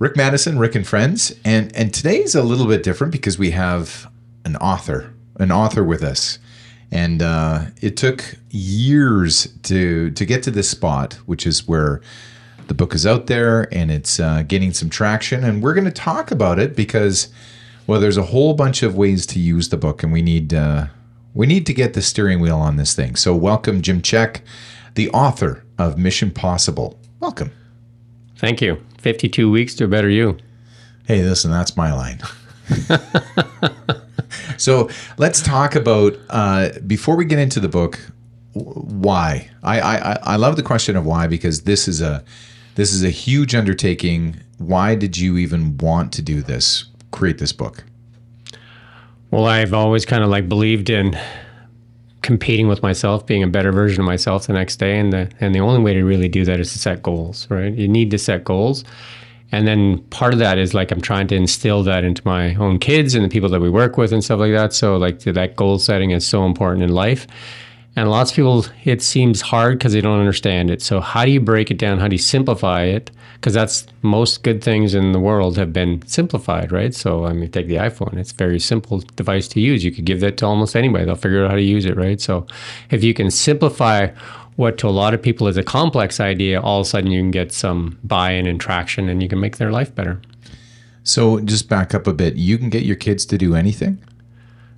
Rick Maddison, Rick and Friends, and and today's a little bit different because we have an author, an author with us, and uh, it took years to to get to this spot, which is where the book is out there and it's uh, gaining some traction, and we're going to talk about it because well, there's a whole bunch of ways to use the book, and we need uh, we need to get the steering wheel on this thing. So welcome, Jim Csek, the author of Mission Possible. Welcome. Thank you. 52 weeks to a better you. Hey, listen, that's my line. so let's talk about uh, before we get into the book. Why? I, I I love the question of why because this is a this is a huge undertaking. Why did you even want to do this? Create this book? Well, I've always kind of like believed in competing with myself, being a better version of myself the next day, and the and the only way to really do that is to set goals, right? You need to set goals, and then part of that is like I'm trying to instill that into my own kids and the people that we work with and stuff like that. So like that goal setting is so important in life. And lots of people, it seems hard because they don't understand it. So, how do you break it down? How do you simplify it? Because that's most good things in the world have been simplified, right? So, I mean, take the iPhone, it's a very simple device to use. You could give that to almost anybody, they'll figure out how to use it, right? So, if you can simplify what to a lot of people is a complex idea, all of a sudden you can get some buy in and traction and you can make their life better. So, just back up a bit. You can get your kids to do anything?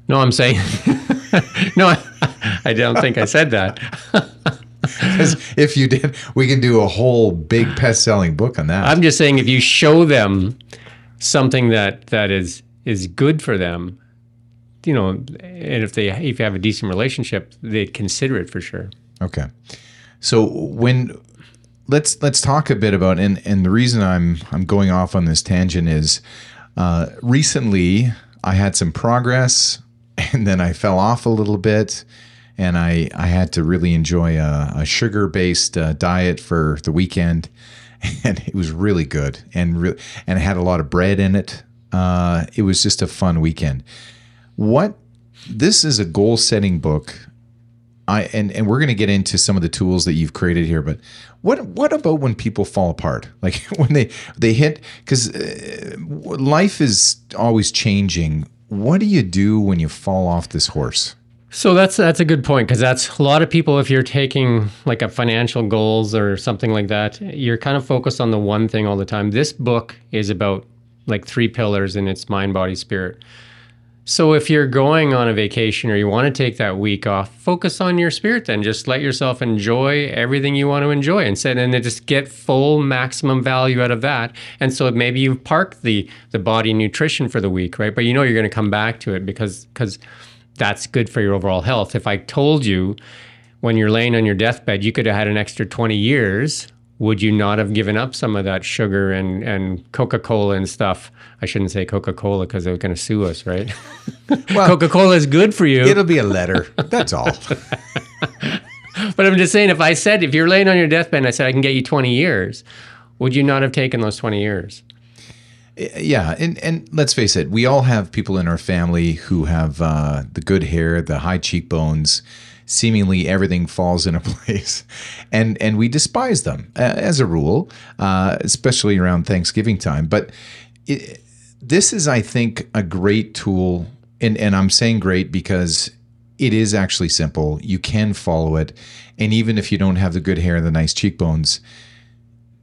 No, I'm saying, no, I, don't think I said that. if you did, we can do a whole big best-selling book on that. I'm just saying, if you show them something that that is is good for them, you know, and if they if you have a decent relationship, they consider it for sure. Okay, so when let's let's talk a bit about and and the reason I'm I'm going off on this tangent is uh, recently I had some progress and then I fell off a little bit, and I I had to really enjoy a, a sugar based uh, diet for the weekend, and it was really good and re- and it had a lot of bread in it. Uh, it was just a fun weekend. What this is a goal setting book. I and and we're going to get into some of the tools that you've created here, but what what about when people fall apart? Like when they they hit because uh, life is always changing what do you do when you fall off this horse? So that's that's a good point because that's a lot of people. If you're taking like a financial goals or something like that, you're kind of focused on the one thing all the time. This book is about like three pillars in its mind, body, spirit. So if you're going on a vacation or you want to take that week off, focus on your spirit then. Just let yourself enjoy everything you want to enjoy and then and just get full maximum value out of that. And so maybe you've parked the the body nutrition for the week, right? But you know you're going to come back to it because because that's good for your overall health. If I told you when you're laying on your deathbed, you could have had an extra 20 years would you not have given up some of that sugar and, and Coca Cola and stuff? I shouldn't say Coca Cola because they're going to sue us, right? Well, Coca Cola is good for you. It'll be a letter. That's all. but I'm just saying, if I said, if you're laying on your deathbed and I said, I can get you 20 years, would you not have taken those 20 years? Yeah, and and let's face it, we all have people in our family who have uh, the good hair, the high cheekbones, seemingly everything falls in a place, and and we despise them uh, as a rule, uh, especially around Thanksgiving time. But it, this is, I think, a great tool, and and I'm saying great because it is actually simple. You can follow it, and even if you don't have the good hair and the nice cheekbones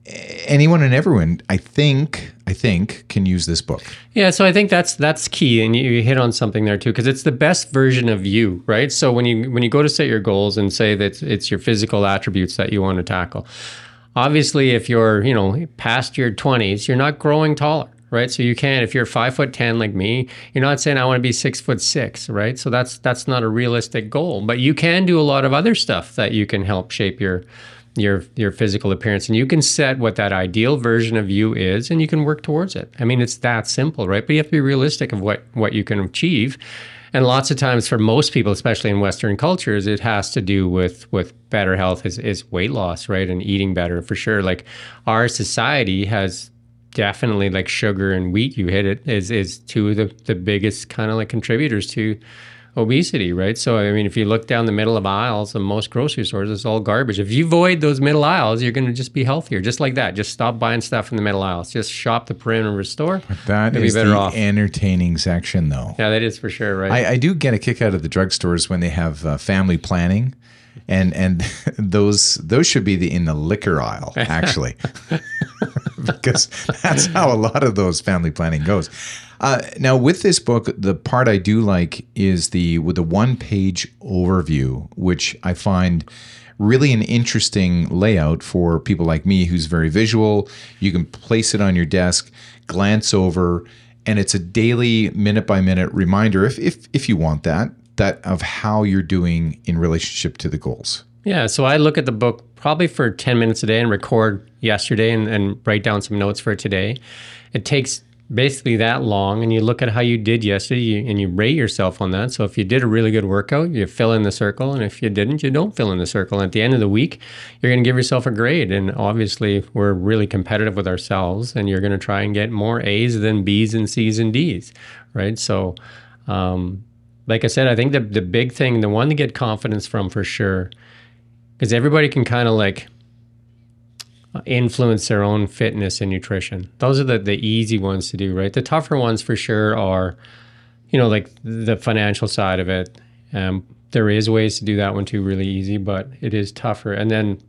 anyone and everyone i think i think can use this book. Yeah so i think that's that's key and you hit on something there too because it's the best version of you right? So when you when you go to set your goals and say that it's your physical attributes that you want to tackle obviously if you're you know past your 20s you're not growing taller right? So you can't if you're five foot ten like me you're not saying i want to be six foot six right? So that's that's not a realistic goal but you can do a lot of other stuff that you can help shape your your your physical appearance and you can set what that ideal version of you is and you can work towards it. I mean it's that simple right? But you have to be realistic of what what you can achieve. And lots of times for most people especially in western cultures it has to do with with better health is, is weight loss right? And eating better for sure. Like our society has definitely like sugar and wheat you hit it is is two of the, the biggest kind of like contributors to obesity, right? So, I mean, if you look down the middle of aisles of most grocery stores, it's all garbage. If you avoid those middle aisles, you're going to just be healthier, just like that. Just stop buying stuff in the middle aisles. Just shop the perimeter store. That You'll be better the off. entertaining section, though. Yeah, that is for sure, right? I, I do get a kick out of the drugstores when they have uh, family planning, and and those those should be the in the liquor aisle actually, because that's how a lot of those family planning goes. Uh, now with this book, the part I do like is the with the one page overview, which I find really an interesting layout for people like me who's very visual. You can place it on your desk, glance over, and it's a daily minute by minute reminder if if if you want that that of how you're doing in relationship to the goals. Yeah, so I look at the book probably for 10 minutes a day and record yesterday and, and write down some notes for today. It takes basically that long, and you look at how you did yesterday you, and you rate yourself on that. So if you did a really good workout, you fill in the circle, and if you didn't, you don't fill in the circle. And at the end of the week, you're going to give yourself a grade. And obviously, we're really competitive with ourselves, and you're going to try and get more A's than B's and C's and D's, right? So, um, like I said, I think the the big thing, the one to get confidence from for sure, because everybody can kind of like influence their own fitness and nutrition. Those are the the easy ones to do, right? The tougher ones for sure are, you know, like the financial side of it. Um, there is ways to do that one too, really easy, but it is tougher. And then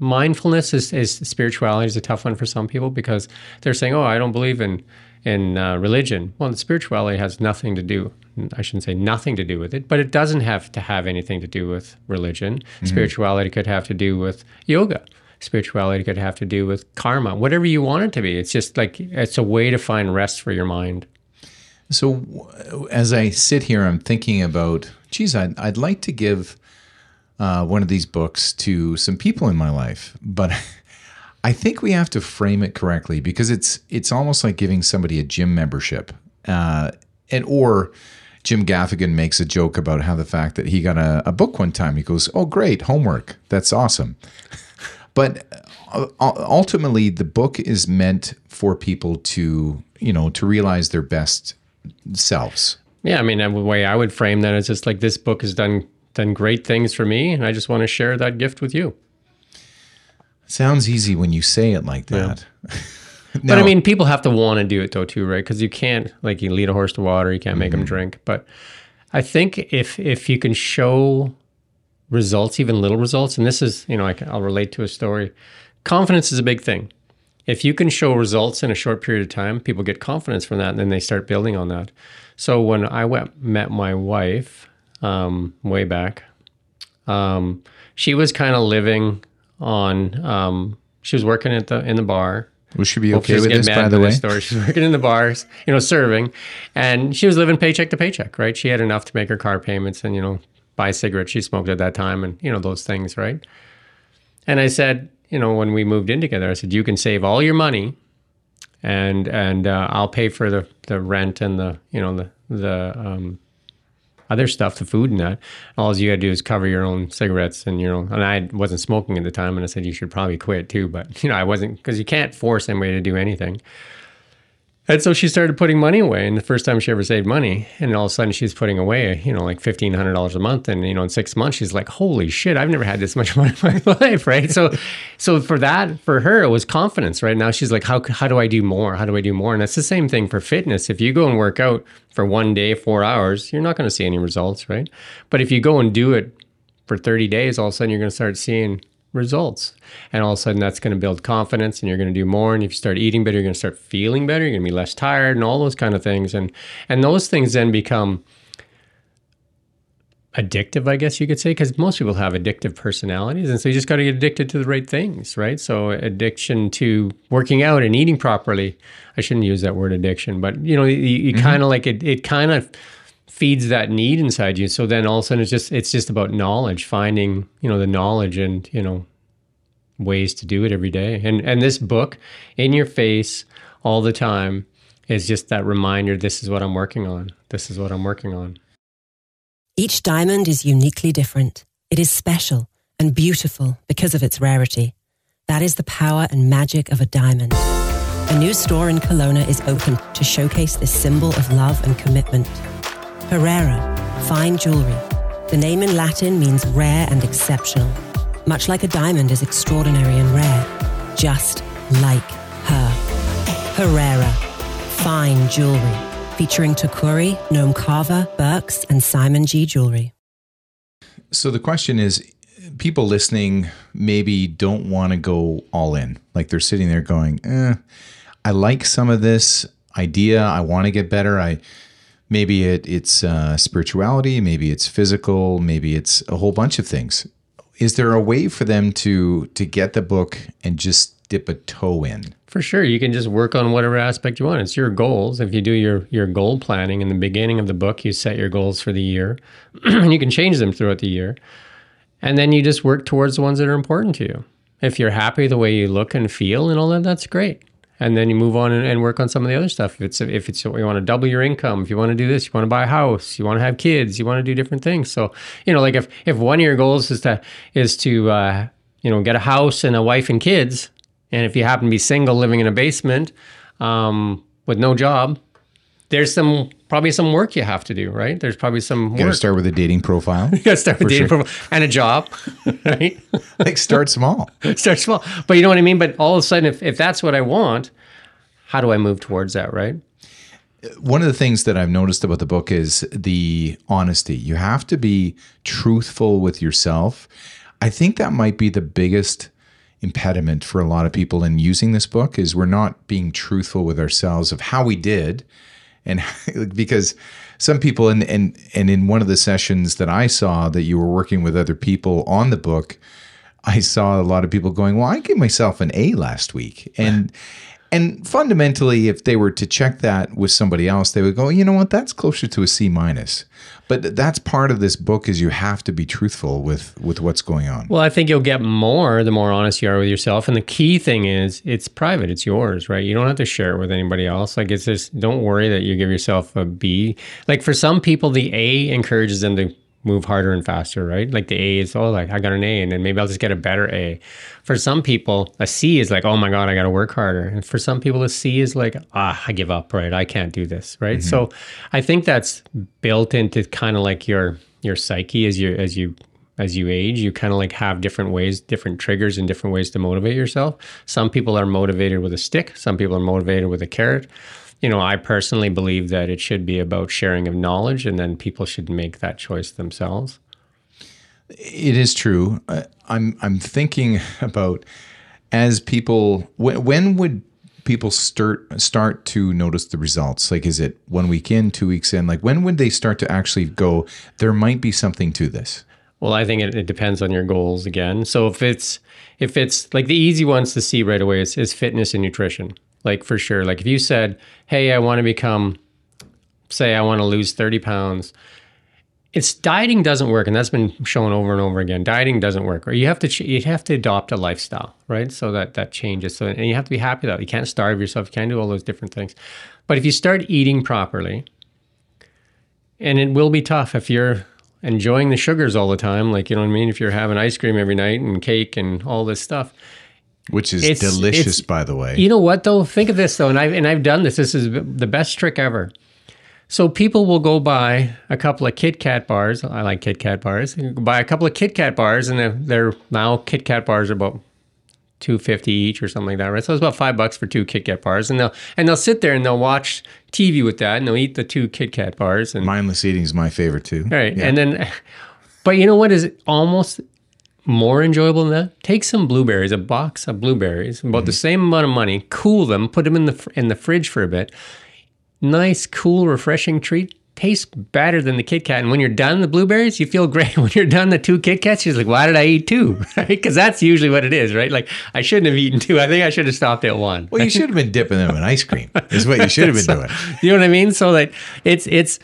mindfulness is, is spirituality is a tough one for some people because they're saying, "Oh, I don't believe in in uh, religion." Well, the spirituality has nothing to do. I shouldn't say nothing to do with it, but it doesn't have to have anything to do with religion. Spirituality could have to do with yoga. Spirituality could have to do with karma, whatever you want it to be. It's just like it's a way to find rest for your mind. So as I sit here, I'm thinking about, geez, I'd, I'd like to give uh, one of these books to some people in my life, but I think we have to frame it correctly because it's it's almost like giving somebody a gym membership, uh, and or Jim Gaffigan makes a joke about how the fact that he got a, a book one time. He goes, "Oh, great homework, that's awesome," but uh, ultimately, the book is meant for people to you know to realize their best selves. Yeah, I mean, the way I would frame that is just like this book has done done great things for me, and I just want to share that gift with you. Sounds easy when you say it like that. But I mean, people have to want to do it though too, right? Because you can't like you lead a horse to water, you can't make Mm-hmm. them drink. But I think if if you can show results, even little results, and this is you know I can, I'll relate to a story. Confidence is a big thing. If you can show results in a short period of time, people get confidence from that, and then they start building on that. So when I went met my wife um, way back, um, she was kind of living on. Um, she was working at the in the bar. we she be okay with this, by the way. Story. She's working in the bars, you know, serving, and she was living paycheck to paycheck. Right, she had enough to make her car payments and you know buy cigarettes. She smoked at that time, and you know those things, right? And I said, you know, when we moved in together, I said, you can save all your money, and and uh, I'll pay for the the rent and the you know the the um, other stuff, the food and that. All you got to do is cover your own cigarettes and you know. And I wasn't smoking at the time, and I said you should probably quit too. But you know, I wasn't because you can't force anybody to do anything. And so she started putting money away, and the first time she ever saved money, and all of a sudden she's putting away, you know, like fifteen hundred dollars a month, and you know, in six months she's like, "Holy shit, I've never had this much money in my life!" Right? So, so for that, for her, it was confidence. Right now, she's like, "How how do I do more? How do I do more?" And that's the same thing for fitness. If you go and work out for one day, four hours, you're not going to see any results, right? But if you go and do it for thirty days, all of a sudden you're going to start seeing results. And all of a sudden that's going to build confidence and you're going to do more. And if you start eating better, you're going to start feeling better. You're going to be less tired and all those kind of things. And, and those things then become addictive, I guess you could say, because most people have addictive personalities. And so you just got to get addicted to the right things, right? So addiction to working out and eating properly. I shouldn't use that word addiction, but you know, you, you mm-hmm. kind of like it, it kind of feeds that need inside you. So then all of a sudden it's just, it's just about knowledge, finding, you know, the knowledge and, you know, ways to do it every day. And and this book in your face all the time is just that reminder this is what I'm working on. This is what I'm working on. Each diamond is uniquely different. It is special and beautiful because of its rarity. That is the power and magic of a diamond. A new store in Kelowna is open to showcase this symbol of love and commitment. Herrera, fine jewelry. The name in Latin means rare and exceptional, much like a diamond is extraordinary and rare, just like her. Herrera, fine jewelry, featuring Tacori, Noam Carver, Birks, and Simon G. Jewelry. So the question is people listening maybe don't want to go all in. Like they're sitting there going, eh, I like some of this idea. I want to get better. I maybe it, it's uh, spirituality, maybe it's physical, maybe it's a whole bunch of things. Is there a way for them to to get the book and just dip a toe in? For sure, you can just work on whatever aspect you want. It's your goals. If you do your your goal planning in the beginning of the book, you set your goals for the year, and you can change them throughout the year. And then you just work towards the ones that are important to you. If you're happy the way you look and feel and all that, that's great. And then you move on and, and work on some of the other stuff. If it's if it's you want to double your income, if you want to do this, you want to buy a house, you want to have kids, you want to do different things. So you know, like if if one of your goals is to is to uh, you know get a house and a wife and kids, and if you happen to be single living in a basement um, with no job, there's some probably some work you have to do, right? There's probably some you Got to work. start with a dating profile. You gotta start with dating sure. profile and a job, right? like start small. start small. But you know what I mean? But all of a sudden, if, if that's what I want, how do I move towards that, right? One of the things that I've noticed about the book is the honesty. You have to be truthful with yourself. I think that might be the biggest impediment for a lot of people in using this book is we're not being truthful with ourselves of how we did and because some people and and and in one of the sessions that I saw that you were working with other people on the book I saw a lot of people going, "Well, I gave myself an A last week." And and fundamentally if they were to check that with somebody else, they would go, "You know what? That's closer to a C minus." But that's part of this book is you have to be truthful with with what's going on. Well, I think you'll get more the more honest you are with yourself. And the key thing is it's private, it's yours, right? You don't have to share it with anybody else. Like it's just don't worry that you give yourself a B. Like for some people, the A encourages them to move harder and faster, right? Like the A is, oh, like I got an A and then maybe I'll just get a better A. For some people, a C is like, oh my God, I got to work harder. And for some people, a C is like, ah, I give up, right? I can't do this, right? So I think that's built into kind of like your your psyche as you as you as you age, you kind of like have different ways, different triggers, and different ways to motivate yourself. Some people are motivated with a stick, some people are motivated with a carrot. You know, I personally believe that it should be about sharing of knowledge, and then people should make that choice themselves. It is true. Uh, I'm I'm thinking about as people when, when would people start start to notice the results? Like is it one week in, two weeks in? Like when would they start to actually go there might be something to this? Well, I think it, it depends on your goals again. So if it's if it's like the easy ones to see right away is, is fitness and nutrition. Like for sure. Like if you said, "Hey, I want to become, say, I want to lose thirty pounds," it's dieting doesn't work, and that's been shown over and over again. Dieting doesn't work, or you have to you have to adopt a lifestyle, right? So that that changes. So and you have to be happy that you can't starve yourself. You can't do all those different things. But if you start eating properly, and it will be tough if you're enjoying the sugars all the time, like you know what I mean. If you're having ice cream every night and cake and all this stuff, Which is It's- delicious, it's- by the way. you know what though? Think of this though, and I've and I've done this. This is the best trick ever. So people will go buy a couple of Kit Kat bars. I like Kit Kat bars. Buy a couple of Kit Kat bars, and they're, they're now Kit Kat bars are about two fifty each or something like that, right? So it's about five bucks for two Kit Kat bars, and they'll and they'll sit there and they'll watch TV with that, and they'll eat the two Kit Kat bars, and Mindless eating is my favorite too. Right. Yeah. And then, but you know what is almost more enjoyable than that? Take some blueberries, a box of blueberries, about Mm-hmm. the same amount of money, cool them, put them in the fr- in the fridge for a bit. Nice, cool, refreshing treat. Tastes better than the Kit Kat. And when you're done the blueberries, you feel great. When you're done the two Kit Kats, you're like, why did I eat two? Right? Because that's usually what it is, right? Like, I shouldn't have eaten two. I think I should have stopped at one. well, you should have been dipping them in ice cream. Is what you should have been doing. You know what I mean? So like it's it's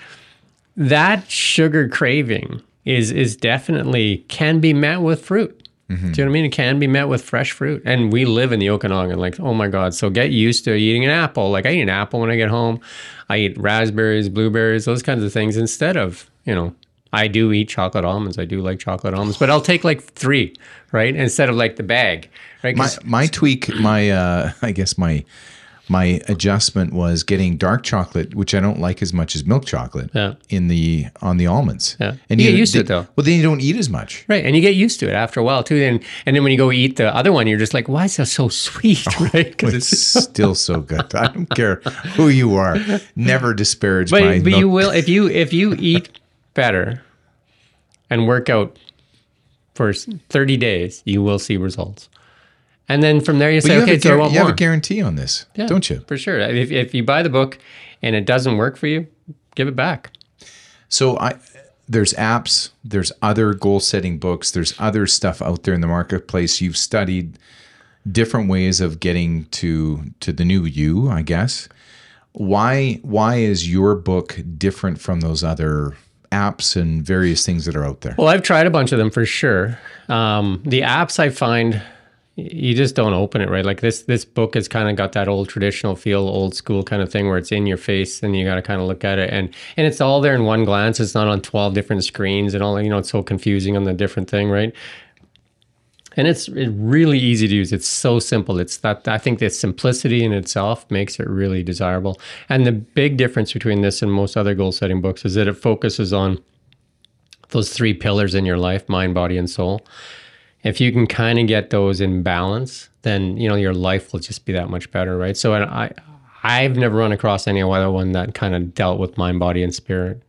that sugar craving is is definitely can be met with fruit. Do you know what I mean? It can be met with fresh fruit. And we live in the Okanagan, like, oh my God. So get used to eating an apple. Like I eat an apple when I get home. I eat raspberries, blueberries, those kinds of things instead of, you know, I do eat chocolate almonds. I do like chocolate almonds, but I'll take like three, right? Instead of like the bag. Right? My my tweak, my uh, I guess my my adjustment was getting dark chocolate, which I don't like as much as milk chocolate, Yeah. in the on the almonds. Yeah. And you get used to it, though. Well, then you don't eat as much. Right, and you get used to it after a while too. And and then when you go eat the other one, you're just like, why is that so sweet? Oh, right? Because It's still so good. I don't care who you are. Never disparage but, my but milk. you will if you if you eat better and work out for 30 days, you will see results. And then from there, you But say, you, okay, so I want you have a guarantee on this, Yeah, don't you? For sure. If, if you buy the book and it doesn't work for you, give it back. So I there's apps, there's other goal setting books, there's other stuff out there in the marketplace. You've studied different ways of getting to to the new you, I guess. Why why is your book different from those other apps and various things that are out there? Well, I've tried a bunch of them for sure. Um, the apps I find you just don't open it right. Like this this book has kind of got that old traditional feel, old school kind of thing where it's in your face and you got to kind of look at it and and it's all there in one glance. It's not on 12 different screens and all, you know, it's so confusing on the different thing, right? And it's it really easy to use. It's so simple. It's that I think the simplicity in itself makes it really desirable. And the big difference between this and most other goal setting books is that it focuses on those three pillars in your life mind body and soul if you can kind of get those in balance then you know your life will just be that much better right so and i i've never run across any other one that kind of dealt with mind body and spirit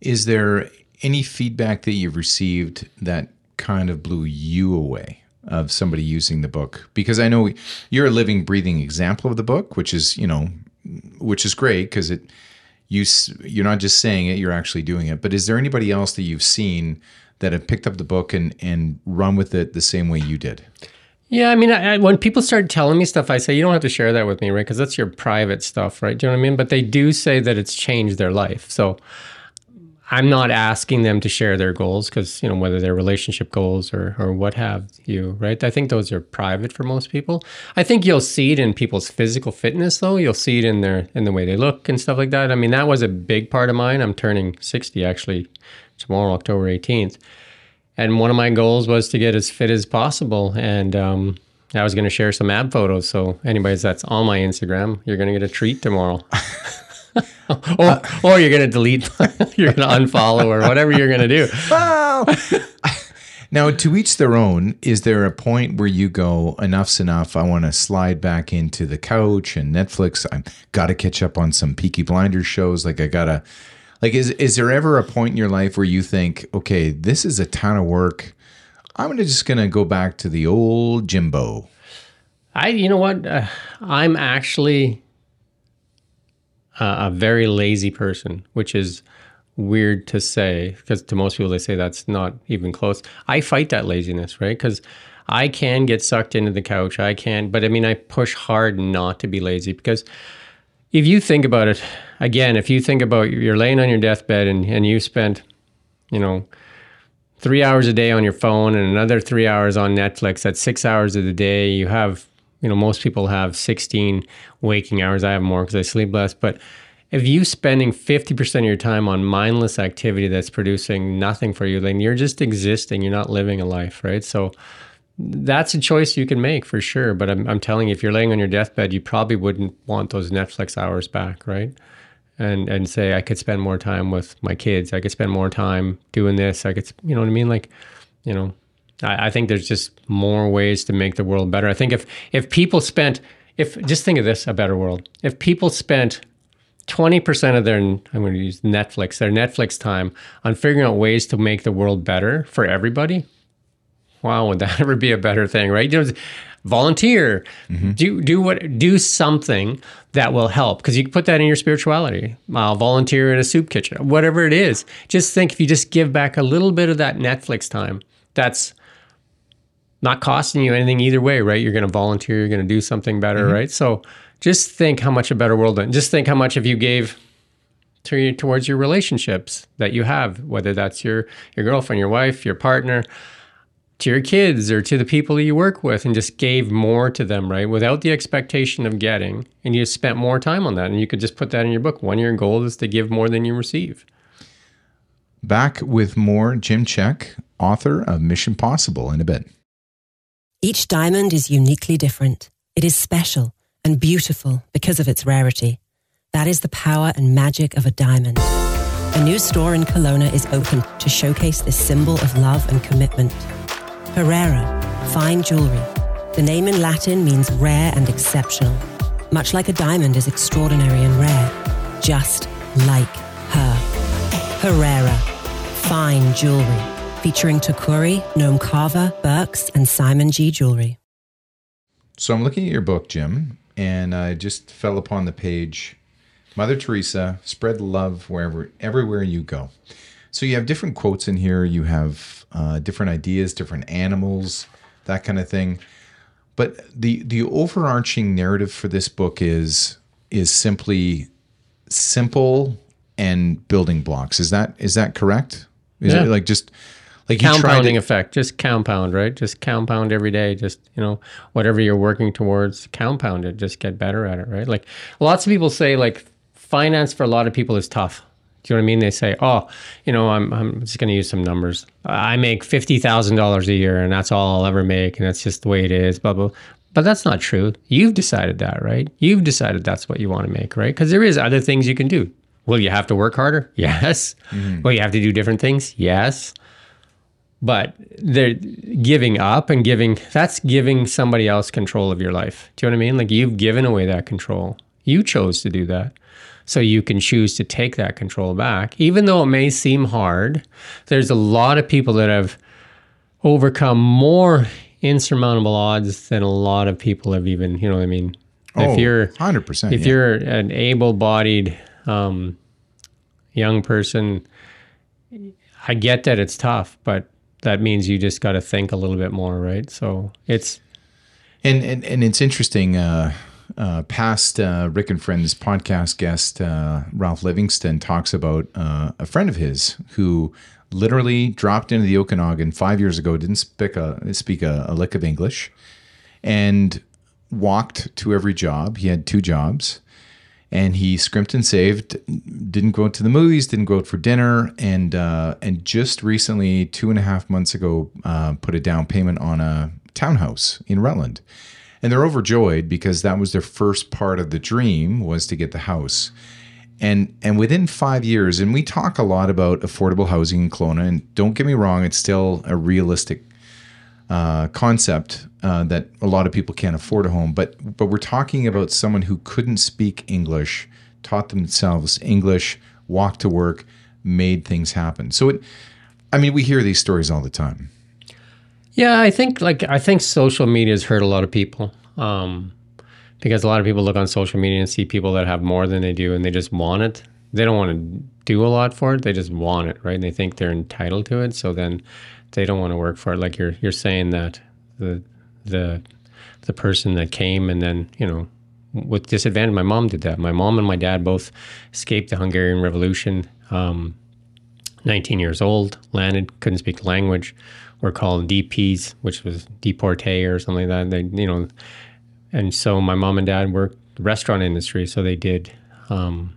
Is there any feedback that you've received that kind of blew you away of somebody using the book? Because I know you're a living, breathing example of the book, which is you know, which is great because it you you're not just saying it, you're actually doing it. But is there anybody else that you've seen that have picked up the book and and run with it the same way you did? yeah i mean I, I, when people start telling me stuff i say you don't have to share that with me right because that's your private stuff right do you know what i mean but they do say that it's changed their life so I'm not asking them to share their goals because you know whether they're relationship goals or or what have you, right? I think those are private for most people. I think you'll see it in people's physical fitness, though. You'll see it in their in the way they look and stuff like that. I mean, that was a big part of mine. I'm turning 60 actually tomorrow, October 18th, and one of my goals was to get as fit as possible and. um I was going to share some ab photos. So, anybody's that's on my Instagram, you're going to get a treat tomorrow. or, or you're going to delete, you're going to unfollow, or whatever you're going to do. Now, to each their own, is there a point where you go, enough's enough? I want to slide back into the couch and Netflix. I've got to catch up on some Peaky Blinders shows. Like, I got to, like, is, is there ever a point in your life where you think, okay, this is a ton of work. I'm just to go back to the old Jimbo? I, you know what? Uh, I'm actually a, a very lazy person, which is weird to say because to most people they say that's not even close. I fight that laziness, right? Because I can get sucked into the couch. I can, but I mean, I push hard not to be lazy because if you think about it, again, if you think about you're laying on your deathbed and, and you spent, you know, three hours a day on your phone and another three hours on Netflix, that's six hours of the day. You have, you know, most people have 16 waking hours. I have more because I sleep less. But if you spending 50% of your time on mindless activity that's producing nothing for you, then you're just existing. You're not living a life, right? So that's a choice you can make for sure. But I'm, I'm telling you, if you're laying on your deathbed, you probably wouldn't want those Netflix hours back, right? And and say I could spend more time with my kids. I could spend more time doing this. I could, you know what I mean? Like, you know, I, I think there's just more ways to make the world better. I think if if people spent, if just think of this, a better world. If people spent 20% of their i'm going to use netflix their netflix time on figuring out ways to make the world better for everybody wow would that ever be a better thing right? You know, volunteer. Do do what do something that will help because you can put that in your spirituality. Uh, volunteer in a soup kitchen whatever it is. Just think if you just give back a little bit of that netflix time that's not costing you anything either way right? You're going to volunteer you're going to do something better right? So just think how much a better world just think how much if you gave to you, towards your relationships that you have whether that's your your girlfriend your wife your partner to your kids or to the people that you work with and just gave more to them right without the expectation of getting and you spent more time on that and you could just put that in your book one year goal is to give more than you receive Back with more Jim Csek, author of Mission Possible, in a bit. Each diamond is uniquely different. It is special, and beautiful because of its rarity. That is the power and magic of a diamond. A new store in Kelowna is open to showcase this symbol of love and commitment. Herrera, fine jewelry. The name in Latin means rare and exceptional, much like a diamond is extraordinary and rare, just like her. Herrera, fine jewelry, featuring Tacori, Noam Carver, Birks, and Simon G. Jewelry. So I'm looking at your book, Jim, and I just fell upon the page Mother Teresa, spread love wherever, everywhere you go. So you have different quotes in here. You have uh, different ideas, different animals, that kind of thing. But the the overarching narrative for this book is is simply simple and building blocks. Is that is that correct? Is Yeah. it like just like compounding to, effect just compound right just compound every day just you know whatever you're working towards compound it just get better at it right like lots of people say like finance for a lot of people is tough do you know what I mean? They say, "Oh, you know, I'm I'm just going to use some numbers. I make fifty thousand dollars a year, and that's all I'll ever make, and that's just the way it is." Blah blah. But that's not true. You've decided that, right? You've decided that's what you want to make, right? Because there is other things you can do. Will you have to work harder? Yes. Mm-hmm. Will you have to do different things? Yes but they're giving up and giving that's giving somebody else control of your life do you know what i mean like you've given away that control you chose to do that so you can choose to take that control back even though it may seem hard there's a lot of people that have overcome more insurmountable odds than a lot of people have even you know what i mean Oh, if you're 100%. if yeah. you're an able-bodied um, young person i get that it's tough but that means you just got to think a little bit more right so it's And and, and it's interesting. Uh, uh, past uh, Rick and Friends podcast guest uh, Ralph Livingston talks about uh, a friend of his who literally dropped into the Okanagan five years ago, didn't speak a speak a, a lick of English, and walked to every job. He had two jobs, and he scrimped and saved. Didn't go out to the movies. Didn't go out for dinner, and uh, and just recently, two and a half months ago, uh, put a down payment on a townhouse in Rutland, and they're overjoyed because that was their first part of the dream was to get the house. And and within five years, and we talk a lot about affordable housing in Kelowna, and don't get me wrong, it's still a realistic uh, concept uh, that a lot of people can't afford a home. But but we're talking about someone who couldn't speak English, taught themselves English, walked to work, made things happen. So it, I mean, we hear these stories all the time. Yeah i think like i think social media has hurt a lot of people um, because a lot of people look on social media and see people that have more than they do and they just want it. They don't want to do a lot for it they just want it right? And they think they're entitled to it so then they don't want to work for it. Like you're you're saying that the the the person that came and then you know with disadvantage my mom did that. My mom and my dad both escaped the hungarian revolution um, 19 years old landed couldn't speak the language were called dps which was deportee or something like that. They you know and so my mom and dad worked the restaurant industry so they did um,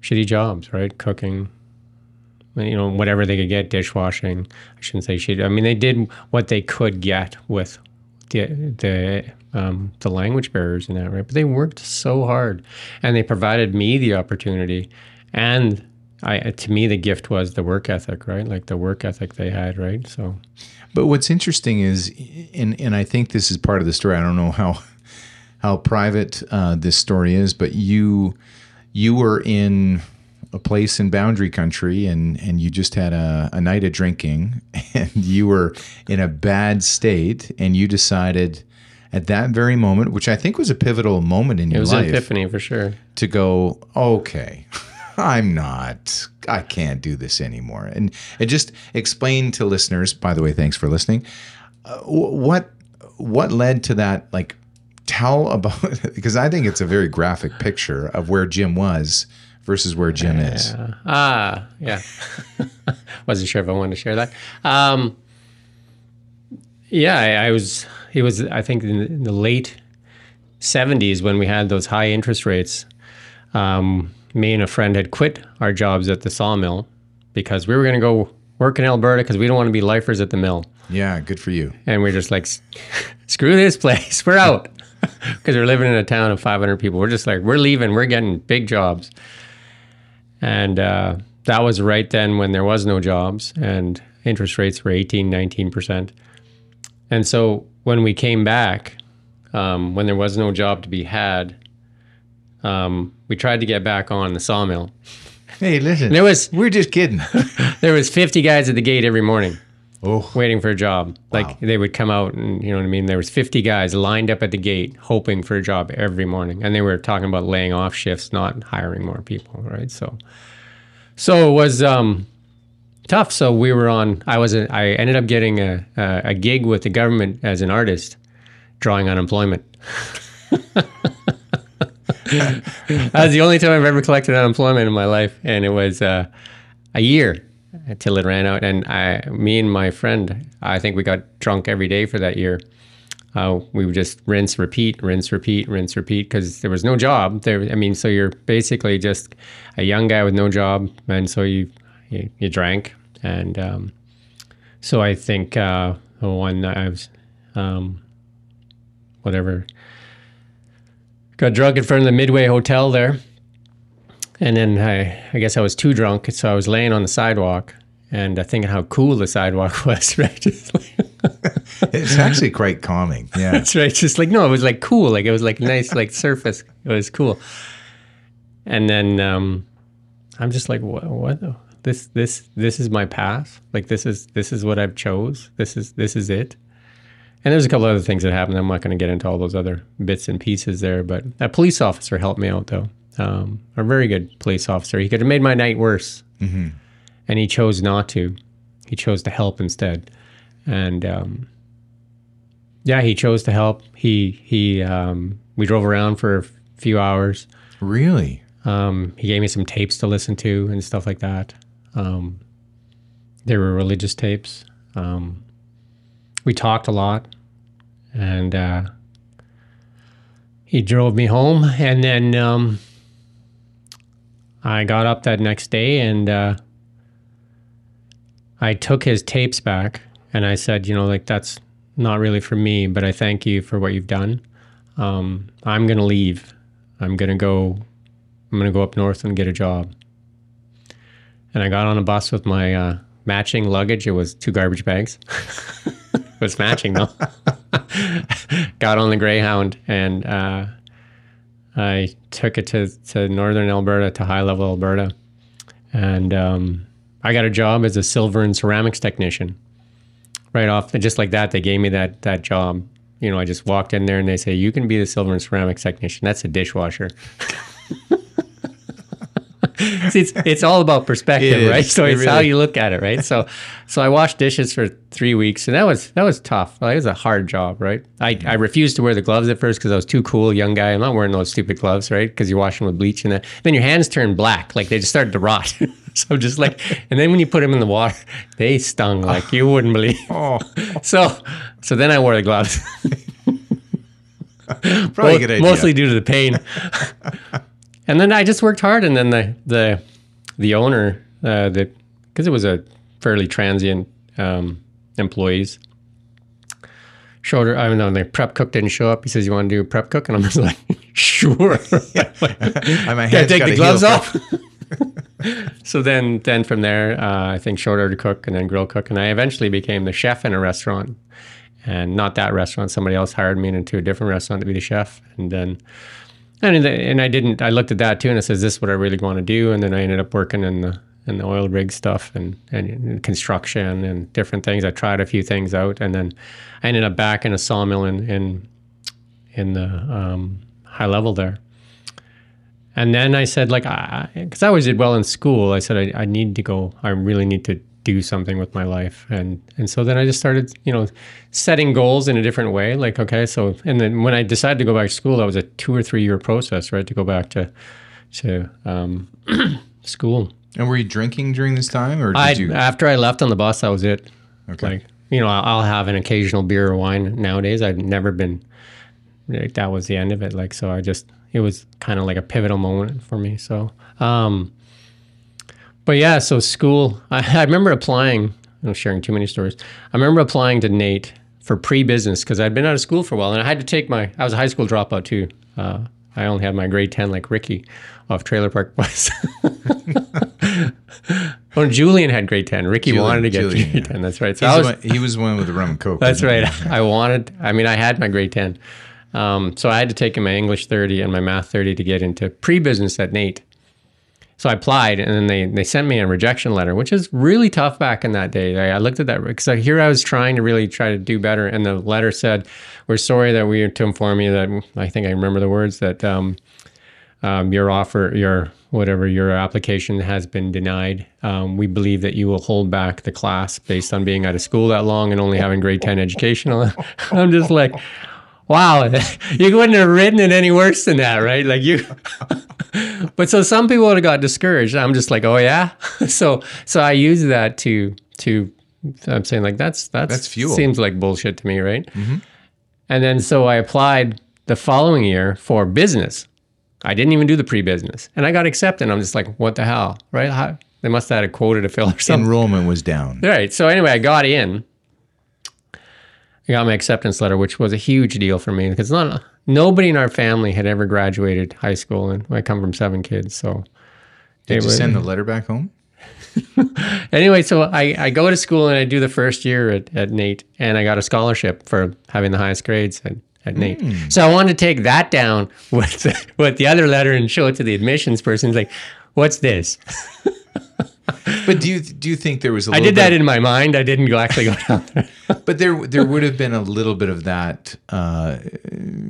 shitty jobs right? Cooking you know whatever they could get dishwashing. I shouldn't say shit i mean they did what they could get with the the um, the language barriers and that right? But they worked so hard and they provided me the opportunity and I to me the gift was the work ethic right? Like the work ethic they had right? So. But what's interesting is, and and I think this is part of the story. I don't know how how private uh, this story is, but you you were in a place in boundary country and and you just had a, a night of drinking and you were in a bad state and you decided at that very moment which i think was a pivotal moment in it your was life an epiphany for sure. to go okay i'm not i can't do this anymore and and just explain to listeners by the way thanks for listening uh, what what led to that like tell about because i think it's a very graphic picture of where jim was versus where jim is Uh, ah, yeah. Wasn't sure if I wanted to share that. Um, yeah, I, I was. It was. I think in the, in the late '70s when we had those high interest rates. Um, me and a friend had quit our jobs at the sawmill because we were going to go work in Alberta because we don't want to be lifers at the mill. yeah good for you And we're just like, screw this place, we're out. because we're living in a town of 500 people. We're just like, we're leaving. We're getting big jobs. And uh, that was right then when there was no jobs and interest rates were 18, 19%. And so when we came back, um, when there was no job to be had, um, we tried to get back on the sawmill. Hey, listen. It was we're just kidding. there was 50 guys at the gate every morning oh, waiting for a job. Wow. Like they would come out and you know what I mean. There was 50 guys lined up at the gate hoping for a job every morning, and they were talking about laying off shifts, not hiring more people. Right. So, so it was um, tough. So we were on. I was. A, I ended up getting a, a a gig with the government as an artist, drawing unemployment. that was the only time I've ever collected unemployment in my life, and it was uh, a year until it ran out. And I, me and my friend, I think we got drunk every day for that year. Uh, we would just rinse, repeat, rinse, repeat, rinse, repeat, because there was no job. There, I mean, so you're basically just a young guy with no job, and so you you, you drank, and um, so I think uh, one I was, um, whatever, got drunk in front of the Midway Hotel there. And then I, I guess I was too drunk, so I was laying on the sidewalk and uh, thinking how cool the sidewalk was, right? It's actually quite calming. Yeah. that's right. Just like no, it was like cool. Like it was like nice, like surface. It was cool. And then um, I'm just like, what? What? the- This this this is my path. Like this is this is what I've chose. This is this is it. And there's a couple other things that happened. I'm not going to get into all those other bits and pieces there. But a police officer helped me out though. Um, a very good police officer. He could have made my night worse, and he chose not to. He chose to help instead. And um, yeah, he chose to help. He he um, we drove around for a few hours. Really? Um, he gave me some tapes to listen to and stuff like that. Um, they were religious tapes. Um, we talked a lot, and uh, he drove me home. And then um, I got up that next day and uh, I took his tapes back and I said, you know, like that's not really for me, but I thank you for what you've done. Um, I'm gonna leave. I'm gonna go. I'm gonna go up north and get a job. And I got on a bus with my uh, matching luggage. It was two garbage bags. was matching though. got on the Greyhound and uh, I took it to, to northern Alberta, to High Level Alberta. And um, I got a job as a silver and ceramics technician. Right off, just like that, they gave me that that job. You know, I just walked in there and they say, "You can be the silver and ceramics technician." That's a dishwasher. See, it's it's all about perspective, It is. right? So It it's how you look at it, right? So, so I washed dishes for three weeks, and that was that was tough. Like, it was a hard job, right? I, mm-hmm. I refused to wear the gloves at first because I was too cool, young guy. I'm not wearing those stupid gloves, right? Because you wash them with bleach, and that. then your hands turn black, like they just started to rot. so just like, and then when you put them in the water, they stung like you wouldn't believe. Oh, So, so then I wore the gloves. probably a good idea. Mostly due to the pain. And then I just worked hard, and then the the the owner, uh, the because it was a fairly transient um, employees. Showed her. I don't know. The prep cook didn't show up. He says, "You want to do a prep cook?" And I'm just like, "Sure." And my Gotta take gotta the gloves off. so then, then from there, uh, I think short order cook and then grill cook, and I eventually became the chef in a restaurant. And not that restaurant. Somebody else hired me into a different restaurant to be the chef, and then, and and I didn't. I looked at that too, and I said, "This is what I really want to do." And then I ended up working in the in the oil rig stuff and and construction and different things. I tried a few things out, and then I ended up back in a sawmill in in in the um, High Level there. And then I said, like, because I, always did well in school, I said, I, I need to go, I really need to do something with my life. And, and so then I just started, you know, setting goals in a different way. Like, okay, so, and then when I decided to go back to school, that was a two or three year process, right? To go back to, to um, school. And were you drinking during this time, or did I, you? after I left on the bus, that was it. Okay. Like, you know, I'll I'll have an occasional beer or wine nowadays. I've never been, like, that was the end of it. Like, so I just, it was kind of like a pivotal moment for me. So, um, but yeah, so school, I, I remember applying, I'm sharing too many stories. I remember applying to NAIT for pre-business because I'd been out of school for a while and I had to take my. I was a high school dropout too. Uh, I only had my grade ten like Ricky off Trailer Park Boys. oh, Julian had grade ten. Ricky Julian- wanted to get Julian, grade yeah. ten. That's right. So was, one- he was the one with the rum and coke. that's right. I wanted. I mean, I had my grade ten. Um, so I had to take in my English thirty and my math thirty to get into pre-business at NAIT. So I applied, and then they they sent me a rejection letter, which is really tough back in that day. I, I looked at that because I, here I was trying to really try to do better, and the letter said, "We're sorry that we are to inform you that I think I remember the words that um, um, your offer, your whatever your application has been denied. Um, we believe that you will hold back the class based on being out of school that long and only having grade ten education." I'm just like, wow, you wouldn't have written it any worse than that, right? Like you. but so some people would have got discouraged. I'm just like, oh yeah. so so I use that to to. I'm saying like that's that's That's fuel. Seems like bullshit to me, right? Mm-hmm. And then so I applied the following year for business. I didn't even do the pre-business, and I got accepted. I'm just like, what the hell, right? How, they must have had a quota to fill or something. Enrollment was down. Right. So anyway, I got in. I got my acceptance letter, which was a huge deal for me because not nobody in our family had ever graduated high school, and I come from seven kids. So Did you was- send the letter back home? anyway, so I, I go to school and I do the first year at, at NAIT, and I got a scholarship for having the highest grades at, at NAIT. Hmm. So I wanted to take that down with the, with the other letter and show it to the admissions person. It's like, what's this? But do you do you think there was a I little I did that in my mind. I didn't go actually go down there. but there there would have been a little bit of that uh,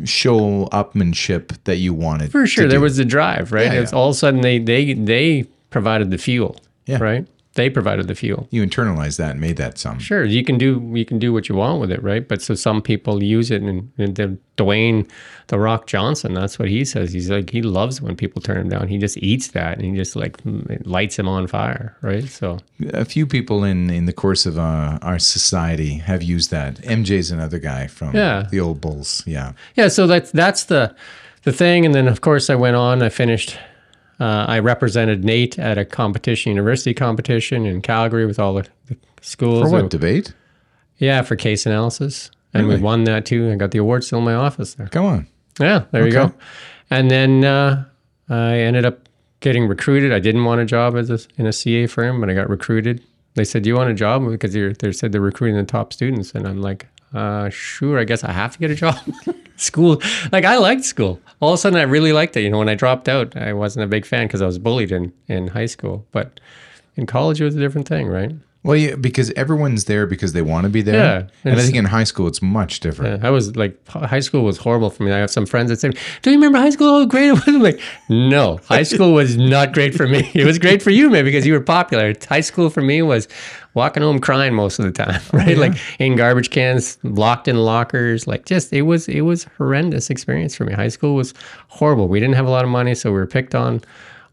show upmanship that you wanted For sure, there do. was a drive, right? Yeah, it's yeah. all of a sudden they they they provided the fuel, Yeah. right? They provided the fuel. you internalized that and made that some. Sure, you can do you can do what you want with it, right? But so some people use it, and, and the, Dwayne, the Rock Johnson, that's what he says. He's like he loves when people turn him down. He just eats that, and he just like it lights him on fire, right? So A few people in in the course of uh, our society have used that. MJ's another guy from Yeah. the old Bulls. Yeah. yeah, so that's that's the the thing, and then of course I went on. I finished. Uh, I represented NAIT at a competition, university competition in Calgary with all the, the schools. For what debate? Yeah, for case analysis. And Really? we won that too. I got the award still in my office there. Come on. Yeah, there you go. And then uh, I ended up getting recruited. I didn't want a job as a, in a CA firm, but I got recruited. They said, "Do you want a job?" Because you're, they said they're recruiting the top students, and I'm like, uh, "Sure, I guess I have to get a job." school, like I liked school. All of a sudden, I really liked it. You know, when I dropped out, I wasn't a big fan because I was bullied in in high school, but in college it was a different thing, right? Well, yeah, because everyone's there because they want to be there. Yeah, And I think in high school it's much different. Yeah, I was like, high school was horrible for me. I have some friends that say, "Do you remember high school? How great it was." I'm like, no, high school was not great for me. It was great for you, man, because you were popular. High school for me was walking home crying most of the time, right? Like in garbage cans, locked in lockers. Like, just it was it was horrendous experience for me. High school was horrible. We didn't have a lot of money, so we were picked on